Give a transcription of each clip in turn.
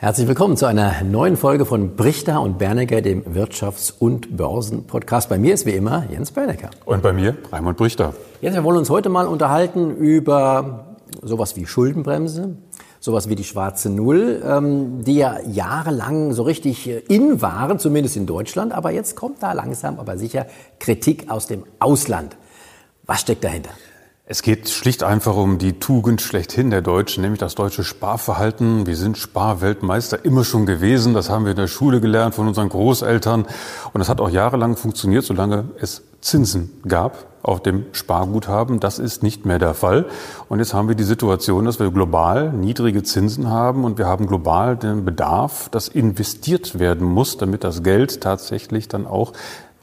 Herzlich willkommen zu einer neuen Folge von Brichter und Bernecker, dem Wirtschafts- und Börsenpodcast. Bei mir ist wie immer Jens Bernecker. Und bei mir Raimund Brichter. Jens, wir wollen uns heute mal unterhalten über sowas wie Schuldenbremse, sowas wie die schwarze Null, ähm, die ja jahrelang so richtig in waren, zumindest in Deutschland. Aber jetzt kommt da langsam, aber sicher Kritik aus dem Ausland. Was steckt dahinter? Es geht schlicht einfach um die Tugend schlechthin der Deutschen, nämlich das deutsche Sparverhalten. Wir sind Sparweltmeister immer schon gewesen. Das haben wir in der Schule gelernt von unseren Großeltern. Und das hat auch jahrelang funktioniert, solange es Zinsen gab auf dem Sparguthaben. Das ist nicht mehr der Fall. Und jetzt haben wir die Situation, dass wir global niedrige Zinsen haben und wir haben global den Bedarf, dass investiert werden muss, damit das Geld tatsächlich dann auch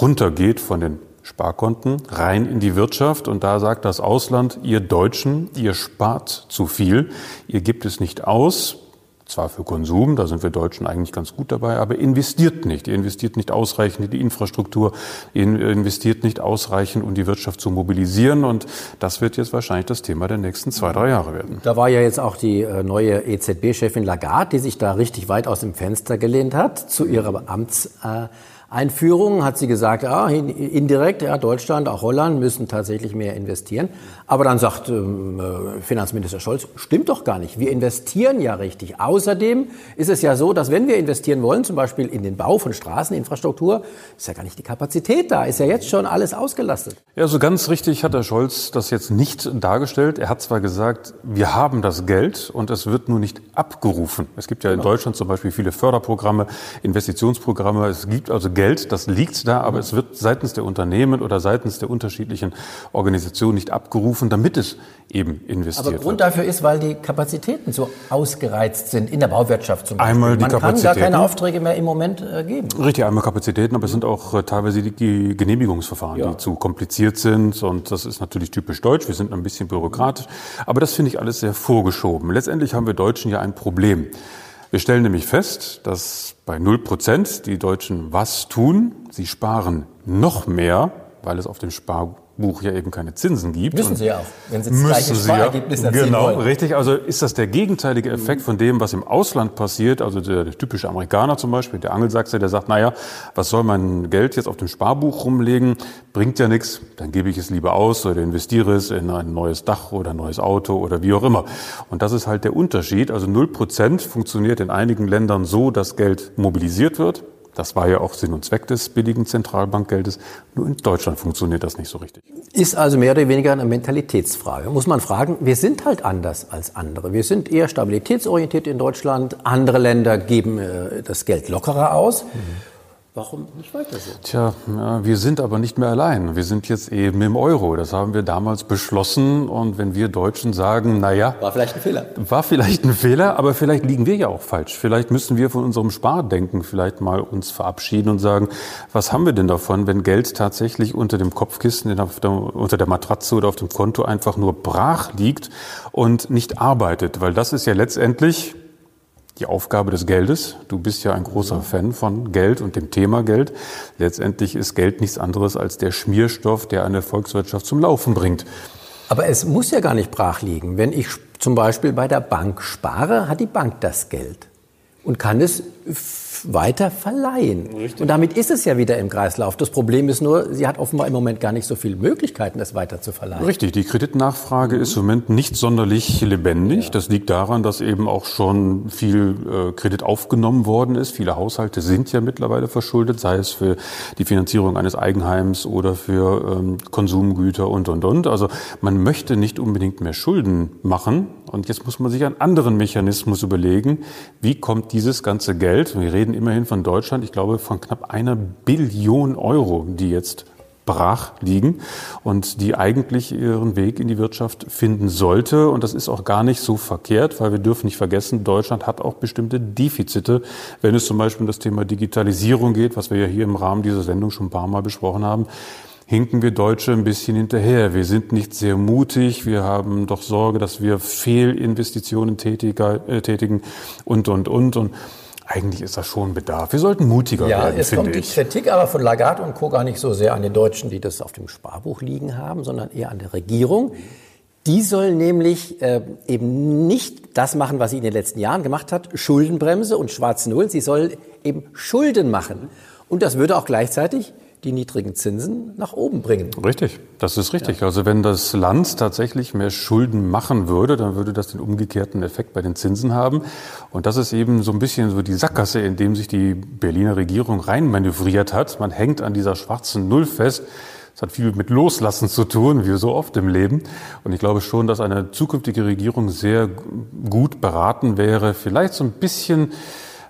runtergeht von den Sparkonten rein in die Wirtschaft. Und da sagt das Ausland, ihr Deutschen, ihr spart zu viel, ihr gebt es nicht aus. Zwar für Konsum, da sind wir Deutschen eigentlich ganz gut dabei, aber investiert nicht. Ihr investiert nicht ausreichend in die Infrastruktur, ihr investiert nicht ausreichend, um die Wirtschaft zu mobilisieren. Und das wird jetzt wahrscheinlich das Thema der nächsten zwei, drei Jahre werden. Da war ja jetzt auch die äh, neue EZB-Chefin Lagarde, die sich da richtig weit aus dem Fenster gelehnt hat zu ihrer Amts. Äh Einführung hat sie gesagt, ah, indirekt, ja, Deutschland, auch Holland müssen tatsächlich mehr investieren. Aber dann sagt ähm, äh, Finanzminister Scholz, stimmt doch gar nicht. Wir investieren ja richtig. Außerdem ist es ja so, dass wenn wir investieren wollen, zum Beispiel in den Bau von Straßeninfrastruktur, ist ja gar nicht die Kapazität da, ist ja jetzt schon alles ausgelastet. Ja, so ganz richtig hat der Scholz das jetzt nicht dargestellt. Er hat zwar gesagt, wir haben das Geld und es wird nur nicht abgerufen. Es gibt ja in genau. Deutschland zum Beispiel viele Förderprogramme, Investitionsprogramme. Es gibt also Geld, das liegt da, aber es wird seitens der Unternehmen oder seitens der unterschiedlichen Organisationen nicht abgerufen, damit es eben investiert wird. Aber Grund dafür ist, weil die Kapazitäten so ausgereizt sind in der Bauwirtschaft zum Beispiel. Einmal die Man Kapazitäten. kann gar keine Aufträge mehr im Moment äh, geben. Richtig, einmal Kapazitäten, aber es sind auch äh, teilweise die Genehmigungsverfahren, ja. die zu kompliziert sind und das ist natürlich typisch deutsch. Wir sind ein bisschen bürokratisch, aber das finde ich alles sehr vorgeschoben. Letztendlich haben wir Deutschen ja ein Problem. Wir stellen nämlich fest, dass bei 0 Prozent die Deutschen was tun? Sie sparen noch mehr, weil es auf dem Spar Buch ja eben keine Zinsen gibt. Müssen Sie ja auch, wenn Sie das gleiche Sparergebnis erzielen Genau, wollen. richtig. Also ist das der gegenteilige Effekt von dem, was im Ausland passiert. Also der, der, typische Amerikaner zum Beispiel, der Angelsachse, der sagt, naja, was soll mein Geld jetzt auf dem Sparbuch rumlegen? Bringt ja nichts, dann gebe ich es lieber aus oder investiere es in ein neues Dach oder ein neues Auto oder wie auch immer. Und das ist halt der Unterschied. Also 0% funktioniert in einigen Ländern so, dass Geld mobilisiert wird. Das war ja auch Sinn und Zweck des billigen Zentralbankgeldes. Nur in Deutschland funktioniert das nicht so richtig. Ist also mehr oder weniger eine Mentalitätsfrage. Muss man fragen, wir sind halt anders als andere. Wir sind eher stabilitätsorientiert in Deutschland. Andere Länder geben äh, das Geld lockerer aus. Mhm. Warum nicht weiter so? Tja, ja, wir sind aber nicht mehr allein. Wir sind jetzt eben im Euro. Das haben wir damals beschlossen. Und wenn wir Deutschen sagen, na ja, war vielleicht ein Fehler. War vielleicht ein Fehler, aber vielleicht liegen wir ja auch falsch. Vielleicht müssen wir von unserem Spardenken vielleicht mal uns verabschieden und sagen, was haben wir denn davon, wenn Geld tatsächlich unter dem Kopfkissen, der, unter der Matratze oder auf dem Konto einfach nur brach liegt und nicht arbeitet? Weil das ist ja letztendlich die Aufgabe des Geldes. Du bist ja ein großer Fan von Geld und dem Thema Geld. Letztendlich ist Geld nichts anderes als der Schmierstoff, der eine Volkswirtschaft zum Laufen bringt. Aber es muss ja gar nicht brach liegen. Wenn ich zum Beispiel bei der Bank spare, hat die Bank das Geld und kann es weiter verleihen. Richtig. Und damit ist es ja wieder im Kreislauf. Das Problem ist nur, sie hat offenbar im Moment gar nicht so viele Möglichkeiten, das weiter zu verleihen. Richtig, die Kreditnachfrage mhm. ist im Moment nicht sonderlich lebendig. Ja. Das liegt daran, dass eben auch schon viel äh, Kredit aufgenommen worden ist. Viele Haushalte sind ja mittlerweile verschuldet, sei es für die Finanzierung eines Eigenheims oder für ähm, Konsumgüter und, und, und. Also man möchte nicht unbedingt mehr Schulden machen. Und jetzt muss man sich einen anderen Mechanismus überlegen. Wie kommt dieses ganze Geld, wir reden immerhin von Deutschland, ich glaube, von knapp einer Billion Euro, die jetzt brach liegen und die eigentlich ihren Weg in die Wirtschaft finden sollte. Und das ist auch gar nicht so verkehrt, weil wir dürfen nicht vergessen, Deutschland hat auch bestimmte Defizite, wenn es zum Beispiel um das Thema Digitalisierung geht, was wir ja hier im Rahmen dieser Sendung schon ein paar Mal besprochen haben hinken wir Deutsche ein bisschen hinterher. Wir sind nicht sehr mutig. Wir haben doch Sorge, dass wir Fehlinvestitionen tätiger, äh, tätigen und, und, und. Und eigentlich ist das schon Bedarf. Wir sollten mutiger ja, werden, finde ich. Ja, es kommt die Kritik aber von Lagarde und Co. gar nicht so sehr an den Deutschen, die das auf dem Sparbuch liegen haben, sondern eher an der Regierung, Die soll nämlich äh, eben nicht das machen, was sie in den letzten Jahren gemacht hat, Schuldenbremse und schwarze Null. Sie soll eben Schulden machen. Und das würde auch gleichzeitig die niedrigen Zinsen nach oben bringen. Richtig, das ist richtig. Ja. Also wenn das Land tatsächlich mehr Schulden machen würde, dann würde das den umgekehrten Effekt bei den Zinsen haben. Und das ist eben so ein bisschen so die Sackgasse, in dem sich die Berliner Regierung reinmanövriert hat. Man hängt an dieser schwarzen Null fest. Das hat viel mit Loslassen zu tun, wie so oft im Leben. Und ich glaube schon, dass eine zukünftige Regierung sehr gut beraten wäre, vielleicht so ein bisschen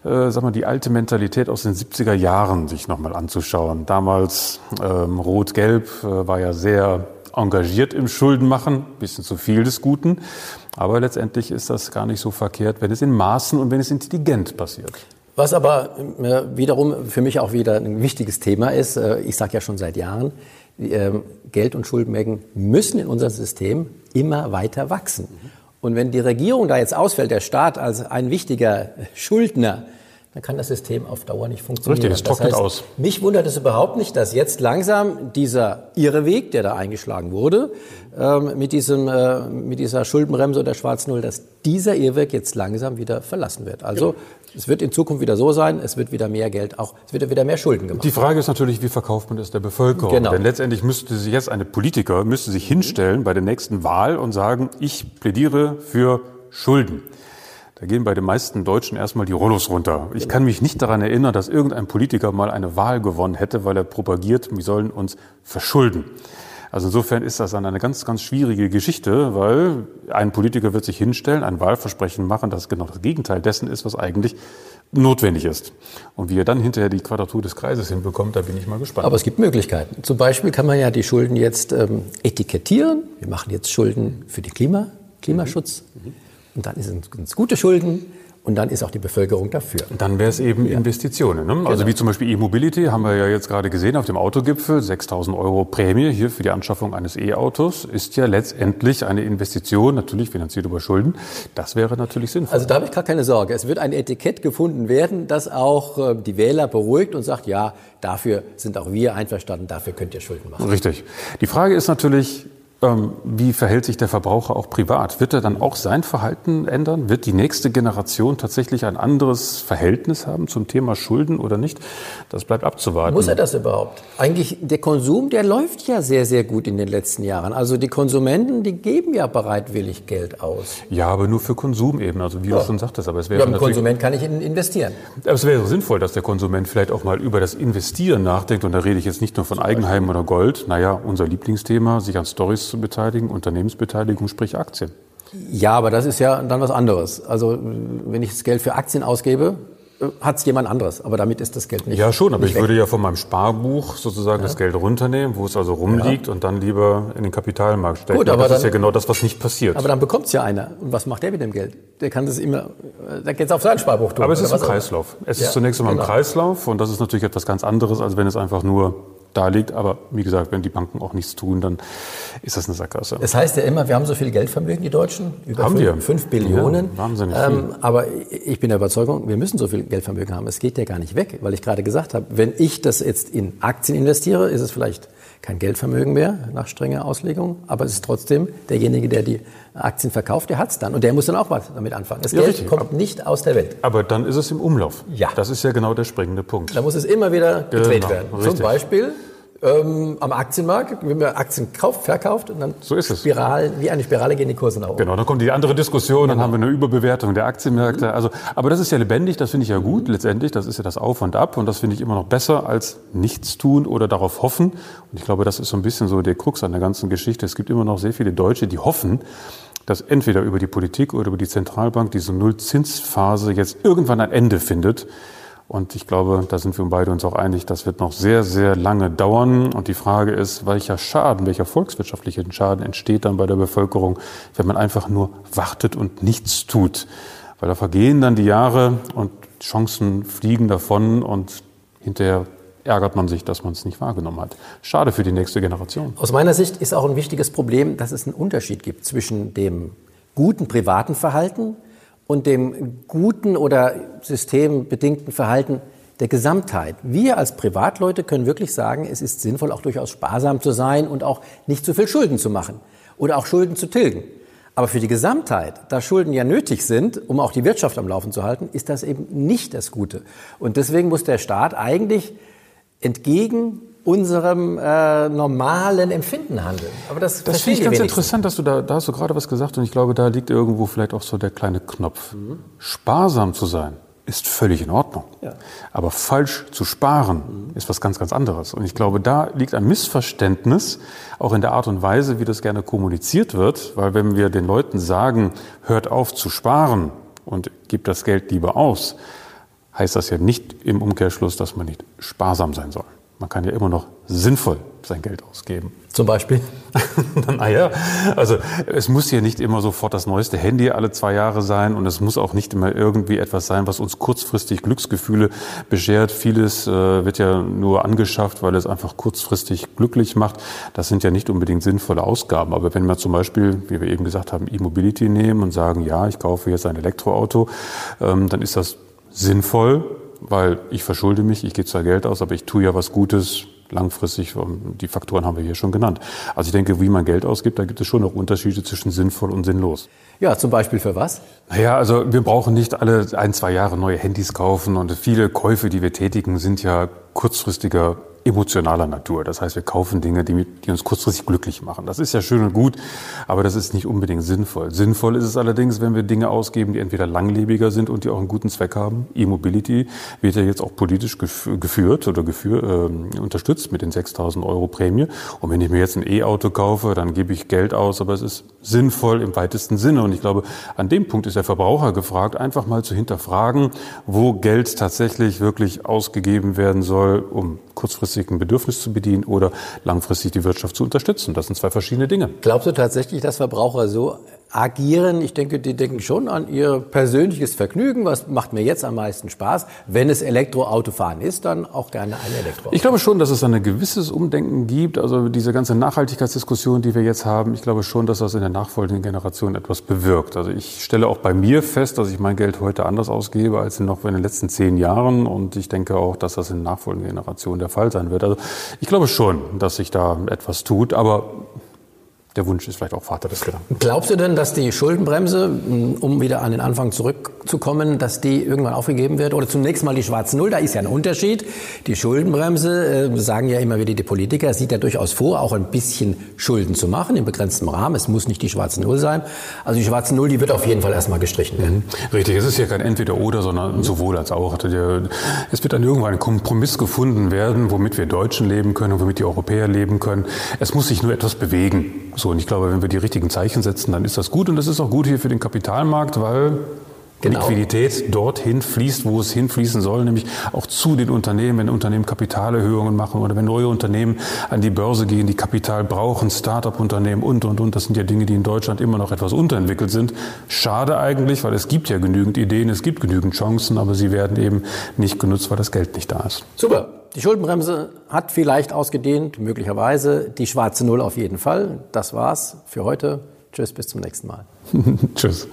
äh, sag mal, die alte Mentalität aus den 70er Jahren sich nochmal anzuschauen. Damals ähm, Rot-Gelb äh, war ja sehr engagiert im Schuldenmachen, bisschen zu viel des Guten. Aber letztendlich ist das gar nicht so verkehrt, wenn es in Maßen und wenn es intelligent passiert. Was aber äh, wiederum für mich auch wieder ein wichtiges Thema ist, äh, ich sage ja schon seit Jahren, äh, Geld- und Schuldenmengen müssen in unserem System immer weiter wachsen. Und wenn die Regierung da jetzt ausfällt, der Staat als ein wichtiger Schuldner, dann kann das System auf Dauer nicht funktionieren. Richtig, es trocknet das heißt, aus. Mich wundert es überhaupt nicht, dass jetzt langsam dieser Irreweg, der da eingeschlagen wurde, ähm, mit, diesem, äh, mit dieser Schuldenbremse und der Schwarznull, dass dieser Irrweg jetzt langsam wieder verlassen wird. Also. Es wird in Zukunft wieder so sein, es wird wieder mehr Geld auch, es wird wieder mehr Schulden gemacht. Die Frage ist natürlich, wie verkauft man es der Bevölkerung? Genau. Denn letztendlich müsste sich jetzt eine Politiker, müsste sich hinstellen bei der nächsten Wahl und sagen, ich plädiere für Schulden. Da gehen bei den meisten Deutschen erstmal die Rollos runter. Ich kann mich nicht daran erinnern, dass irgendein Politiker mal eine Wahl gewonnen hätte, weil er propagiert, wir sollen uns verschulden. Also insofern ist das dann eine ganz, ganz schwierige Geschichte, weil ein Politiker wird sich hinstellen, ein Wahlversprechen machen, das genau das Gegenteil dessen ist, was eigentlich notwendig ist. Und wie er dann hinterher die Quadratur des Kreises hinbekommt, da bin ich mal gespannt. Aber es gibt Möglichkeiten. Zum Beispiel kann man ja die Schulden jetzt ähm, etikettieren. Wir machen jetzt Schulden für den Klima, Klimaschutz. Mhm. Und dann sind es gute Schulden und dann ist auch die Bevölkerung dafür. Dann wäre es eben ja. Investitionen. Ne? Also genau. wie zum Beispiel E-Mobility haben wir ja jetzt gerade gesehen auf dem Autogipfel. 6.000 Euro Prämie hier für die Anschaffung eines E-Autos ist ja letztendlich eine Investition, natürlich finanziert über Schulden. Das wäre natürlich sinnvoll. Also da habe ich gar keine Sorge. Es wird ein Etikett gefunden werden, das auch äh, die Wähler beruhigt und sagt, ja, dafür sind auch wir einverstanden, dafür könnt ihr Schulden machen. Richtig. Die Frage ist natürlich, wie verhält sich der Verbraucher auch privat? Wird er dann auch sein Verhalten ändern? Wird die nächste Generation tatsächlich ein anderes Verhältnis haben zum Thema Schulden oder nicht? Das bleibt abzuwarten. Muss er das überhaupt? Eigentlich, der Konsum, der läuft ja sehr, sehr gut in den letzten Jahren. Also die Konsumenten, die geben ja bereitwillig Geld aus. Ja, aber nur für Konsum eben, also wie ja. du schon sagtest. Aber es wäre ja, ein Konsument kann ich investieren. Aber es wäre sinnvoll, dass der Konsument vielleicht auch mal über das Investieren nachdenkt. Und da rede ich jetzt nicht nur von Eigenheim oder Gold. Naja, unser Lieblingsthema, sich an Stories zu beteiligen, Unternehmensbeteiligung, sprich Aktien. Ja, aber das ist ja dann was anderes. Also wenn ich das Geld für Aktien ausgebe, äh, hat es jemand anderes, aber damit ist das Geld nicht. Ja, schon, aber ich weg. würde ja von meinem Sparbuch sozusagen ja. das Geld runternehmen, wo es also rumliegt ja. und dann lieber in den Kapitalmarkt stecken. Gut, aber das dann, ist ja genau das, was nicht passiert. Aber dann bekommt es ja einer. Und was macht der mit dem Geld? Der kann das immer, der geht auf sein Sparbuch tun. Aber es ist ein Kreislauf. Es ja, ist zunächst einmal genau. ein Kreislauf und das ist natürlich etwas ganz anderes, als wenn es einfach nur da liegt. Aber wie gesagt, wenn die Banken auch nichts tun, dann ist das eine Sackgasse. Es das heißt ja immer, wir haben so viel Geldvermögen, die Deutschen, über haben 5, wir. 5 Billionen. Ja, wahnsinnig viel. Ähm, aber ich bin der Überzeugung, wir müssen so viel Geldvermögen haben. Es geht ja gar nicht weg, weil ich gerade gesagt habe, wenn ich das jetzt in Aktien investiere, ist es vielleicht kein Geldvermögen mehr nach strenger Auslegung, aber es ist trotzdem derjenige, der die Aktien verkauft, der hat es dann und der muss dann auch was damit anfangen. Das ja, Geld richtig. kommt nicht aus der Welt. Aber dann ist es im Umlauf. Ja. Das ist ja genau der springende Punkt. Da muss es immer wieder gedreht genau, werden. Richtig. Zum Beispiel ähm, am Aktienmarkt, wenn man Aktien kauft, verkauft und dann so ist es. Spiralen, wie eine Spirale gehen die Kurse nach oben. Genau, dann kommt die andere Diskussion, genau. dann haben wir eine Überbewertung der Aktienmärkte. Mhm. Also, aber das ist ja lebendig, das finde ich ja gut letztendlich, das ist ja das Auf und Ab und das finde ich immer noch besser als nichts tun oder darauf hoffen. Und ich glaube, das ist so ein bisschen so der Krux an der ganzen Geschichte. Es gibt immer noch sehr viele Deutsche, die hoffen, dass entweder über die Politik oder über die Zentralbank diese Nullzinsphase jetzt irgendwann ein Ende findet. Und ich glaube, da sind wir beide uns auch einig, das wird noch sehr, sehr lange dauern. Und die Frage ist, welcher Schaden, welcher volkswirtschaftliche Schaden entsteht dann bei der Bevölkerung, wenn man einfach nur wartet und nichts tut. Weil da vergehen dann die Jahre und Chancen fliegen davon und hinterher ärgert man sich, dass man es nicht wahrgenommen hat. Schade für die nächste Generation. Aus meiner Sicht ist auch ein wichtiges Problem, dass es einen Unterschied gibt zwischen dem guten privaten Verhalten und dem guten oder systembedingten Verhalten der Gesamtheit. Wir als Privatleute können wirklich sagen, es ist sinnvoll, auch durchaus sparsam zu sein und auch nicht zu viel Schulden zu machen. oder auch Schulden zu tilgen. Aber für die Gesamtheit, da Schulden ja nötig sind, um auch die Wirtschaft am Laufen zu halten, ist das eben nicht das Gute. Und deswegen muss der Staat eigentlich entgegen unserem äh, normalen Empfinden handeln. Aber das, das finde ich ganz interessant, dass du da, da hast du gerade was gesagt und ich glaube, da liegt irgendwo vielleicht auch so der kleine Knopf. Mhm. Sparsam zu sein ist völlig in Ordnung. Ja. Aber falsch zu sparen mhm. ist was ganz, ganz anderes. Und ich glaube, da liegt ein Missverständnis, auch in der Art und Weise, wie das gerne kommuniziert wird. Weil wenn wir den Leuten sagen, hört auf zu sparen und gebt das Geld lieber aus, heißt das ja nicht im Umkehrschluss, dass man nicht sparsam sein soll. Man kann ja immer noch sinnvoll sein Geld ausgeben. Zum Beispiel? naja, also es muss ja nicht immer sofort das neueste Handy alle zwei Jahre sein und es muss auch nicht immer irgendwie etwas sein, was uns kurzfristig Glücksgefühle beschert. Vieles äh, wird ja nur angeschafft, weil es einfach kurzfristig glücklich macht. Das sind ja nicht unbedingt sinnvolle Ausgaben. Aber wenn wir zum Beispiel, wie wir eben gesagt haben, E-Mobility nehmen und sagen, ja, ich kaufe jetzt ein Elektroauto, ähm, dann ist das sinnvoll, weil ich verschulde mich, ich gebe zwar Geld aus, aber ich tue ja was Gutes langfristig. Die Faktoren haben wir hier schon genannt. Also ich denke, wie man Geld ausgibt, da gibt es schon noch Unterschiede zwischen sinnvoll und sinnlos. Ja, zum Beispiel für was? Naja, also wir brauchen nicht alle ein, zwei Jahre neue Handys kaufen und viele Käufe, die wir tätigen, sind ja kurzfristiger emotionaler Natur. Das heißt, wir kaufen Dinge, die, die, uns kurzfristig glücklich machen. Das ist ja schön und gut, aber das ist nicht unbedingt sinnvoll. Sinnvoll ist es allerdings, wenn wir Dinge ausgeben, die entweder langlebiger sind und die auch einen guten Zweck haben. E-Mobility wird ja jetzt auch politisch geführt oder geführt, äh, unterstützt mit den 6.000 Euro Prämie. Und wenn ich mir jetzt ein E-Auto kaufe, dann gebe ich Geld aus, aber es ist sinnvoll im weitesten Sinne. Und ich glaube, an dem Punkt ist der Verbraucher gefragt, einfach mal zu hinterfragen, wo Geld tatsächlich wirklich ausgegeben werden soll, um kurzfristig Bedürfnis zu bedienen oder langfristig die Wirtschaft zu unterstützen. Das sind zwei verschiedene Dinge. Glaubst du tatsächlich, dass Verbraucher so agieren. Ich denke, die denken schon an ihr persönliches Vergnügen. Was macht mir jetzt am meisten Spaß? Wenn es Elektroautofahren ist, dann auch gerne ein Elektroauto. Ich glaube schon, dass es ein gewisses Umdenken gibt. Also diese ganze Nachhaltigkeitsdiskussion, die wir jetzt haben, ich glaube schon, dass das in der nachfolgenden Generation etwas bewirkt. Also ich stelle auch bei mir fest, dass ich mein Geld heute anders ausgebe als noch in den letzten zehn Jahren. Und ich denke auch, dass das in der nachfolgenden Generation der Fall sein wird. Also ich glaube schon, dass sich da etwas tut. Aber der Wunsch ist vielleicht auch Vater des Gedanken. Glaubst du denn, dass die Schuldenbremse, um wieder an den Anfang zurückzukommen, dass die irgendwann aufgegeben wird? Oder zunächst mal die schwarze Null, da ist ja ein Unterschied. Die Schuldenbremse, äh, sagen ja immer wieder die Politiker, sieht ja durchaus vor, auch ein bisschen Schulden zu machen, im begrenzten Rahmen. Es muss nicht die schwarze Null sein. Also die schwarze Null, die wird auf jeden Fall erstmal gestrichen werden. Mhm. Richtig, es ist ja kein Entweder-Oder, sondern sowohl als auch. Es wird dann irgendwann ein Kompromiss gefunden werden, womit wir Deutschen leben können und womit die Europäer leben können. Es muss sich nur etwas bewegen. So, und ich glaube, wenn wir die richtigen Zeichen setzen, dann ist das gut. Und das ist auch gut hier für den Kapitalmarkt, weil Genau. Liquidität dorthin fließt, wo es hinfließen soll, nämlich auch zu den Unternehmen, wenn Unternehmen Kapitalerhöhungen machen oder wenn neue Unternehmen an die Börse gehen, die Kapital brauchen, Start-up-Unternehmen und, und, und. Das sind ja Dinge, die in Deutschland immer noch etwas unterentwickelt sind. Schade eigentlich, weil es gibt ja genügend Ideen, es gibt genügend Chancen, aber sie werden eben nicht genutzt, weil das Geld nicht da ist. Super. Die Schuldenbremse hat vielleicht ausgedehnt, möglicherweise. Die schwarze Null auf jeden Fall. Das war's für heute. Tschüss, bis zum nächsten Mal. Tschüss.